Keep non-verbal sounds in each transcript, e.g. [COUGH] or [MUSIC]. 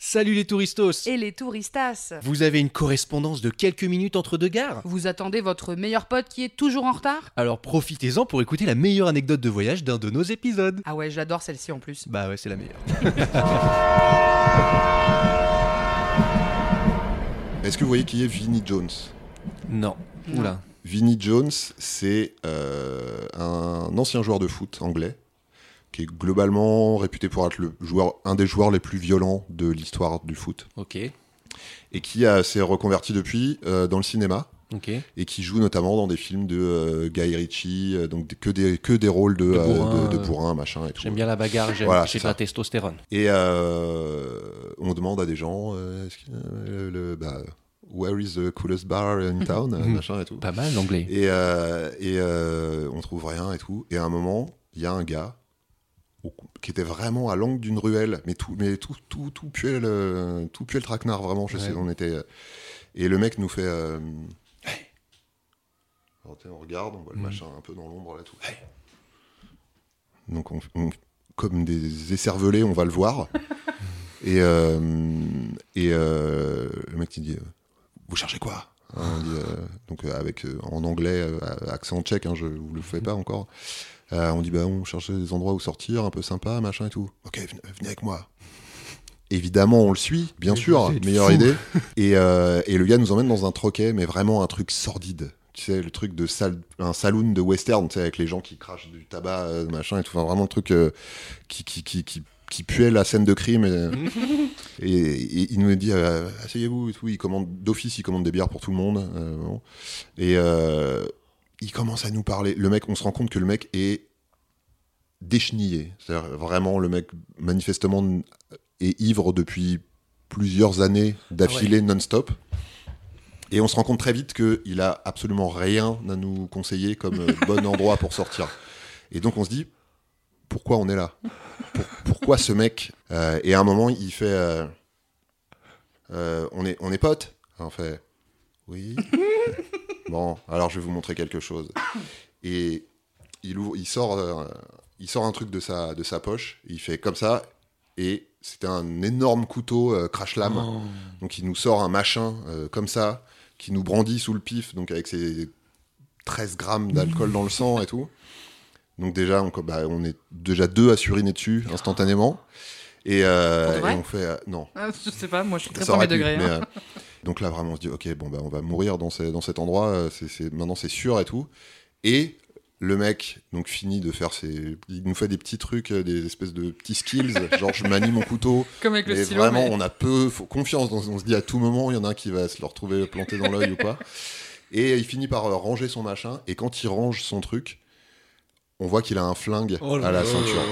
Salut les touristos Et les touristas Vous avez une correspondance de quelques minutes entre deux gares? Vous attendez votre meilleur pote qui est toujours en retard? Alors profitez-en pour écouter la meilleure anecdote de voyage d'un de nos épisodes. Ah ouais, j'adore celle-ci en plus. Bah ouais, c'est la meilleure. [LAUGHS] Est-ce que vous voyez qui est Vinnie Jones? Non. Oula. Vinnie Jones, c'est euh, un ancien joueur de foot anglais qui est globalement réputé pour être le joueur, un des joueurs les plus violents de l'histoire du foot Ok. et qui s'est reconverti depuis euh, dans le cinéma Ok. et qui joue notamment dans des films de euh, Guy Ritchie, euh, donc que des, que des rôles de, De bourrin, de, de bourrin, machin et tout. J'aime bien la bagarre, j'aime Voilà, la testostérone. Et on demande à des gens, que, le, bah, where is the coolest bar in town, [LAUGHS] machin et tout. Pas mal l'anglais. Et, et on trouve rien et tout. Et à un moment, il y a un gars au- qui était vraiment à l'angle d'une ruelle, mais tout, mais tout, tout, tout puait le, tout puait le traquenard, vraiment. Je sais, on était. euh, Et le mec nous fait. euh, Alors, on regarde, on voit le Mm. machin un peu dans l'ombre là, tout. Donc, on, on- comme des écervelés, on va le voir. [LAUGHS] et euh, et euh, le mec, il dit euh, Vous cherchez quoi Hein, on dit, euh, donc euh, avec euh, en anglais euh, accent tchèque hein, je vous le fais pas encore Euh, on dit bah on cherchait des endroits où sortir un peu sympa machin et tout. Ok venez, avec moi. Évidemment on le suit bien Mais sûr meilleure fou. idée. [LAUGHS] Et, euh, et le gars nous emmène dans un troquet mais vraiment un truc sordide. Tu sais le truc de sal un saloon de western tu sais avec les gens qui crachent du tabac euh, machin et tout. Enfin vraiment le truc qui, qui, qui, qui qui puait la scène de crime et, [LAUGHS] et, et il nous dit euh, asseyez-vous et tout. Il commande d'office il commande des bières pour tout le monde euh, bon. et euh, il commence à nous parler. Le mec on se rend compte que le mec est déchenillé. C'est-à-dire vraiment le mec manifestement est ivre depuis plusieurs années d'affilée non-stop. Et on se rend compte très vite qu'il a absolument rien à nous conseiller comme [LAUGHS] bon endroit pour sortir. Et donc on se dit pourquoi on est là? Pour- Pourquoi ce mec Euh, Et à un moment, il fait euh, euh, on, est, on est potes? On fait Oui. [LAUGHS] bon, alors je vais vous montrer quelque chose. Et il, ouvre, il, sort, euh, il sort un truc de sa, de sa poche, il fait comme ça, et c'était un énorme couteau euh, crash-lame. Oh. Donc il nous sort un machin euh, comme ça, qui nous brandit sous le pif, donc avec ses 13 grammes d'alcool dans le sang et tout. Donc déjà, on, bah, on est déjà deux à suriner dessus instantanément. Et, euh, on fait... euh, non, Ah, Je sais pas, moi je suis très premier degré. mais, hein. Donc là, vraiment, on se dit, ok, bon, bah, on va mourir dans, ces- dans cet endroit. euh, c'est c'est- maintenant, c'est sûr et tout. Et le mec, donc, finit de faire ses. Il nous fait des petits trucs, euh, des espèces de petits skills. [LAUGHS] genre, je manie mon couteau. Comme avec le stylo. vraiment, mais- on a peu faut confiance. dans- on se dit à tout moment, il y en a un qui va se le retrouver planté dans l'œil ou pas. Et il finit par euh, ranger son machin. Et quand il range son truc, on voit qu'il a un flingue à la ceinture.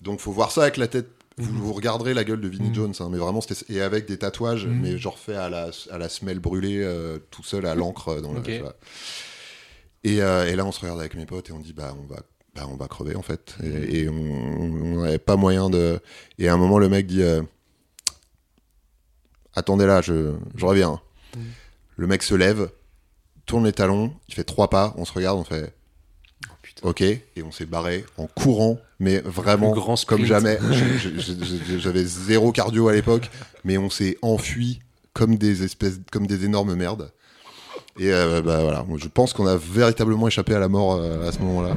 Donc faut voir ça avec la tête. Vous, vous regarderez la gueule de Vinnie Mhm. Jones, hein, mais vraiment, c'était et avec des tatouages, Mhm. mais genre fait à la, à la semelle brûlée, euh, tout seul à l'encre euh, dans. Et, euh, et là, on se regarde avec mes potes et on dit bah on va, bah, on va crever en fait. Et, et on n'avait pas moyen de. Et à un moment, le mec dit euh, attendez là, je, je reviens. Mhm. Le mec se lève, tourne les talons, il fait trois pas, on se regarde, on fait. Ok, et on s'est barré en courant, mais vraiment grand comme jamais. [LAUGHS] J'avais zéro cardio à l'époque, mais on s'est enfui comme des espèces, comme des énormes merdes. Et euh, bah, voilà, je pense qu'on a véritablement échappé à la mort euh, à ce moment-là.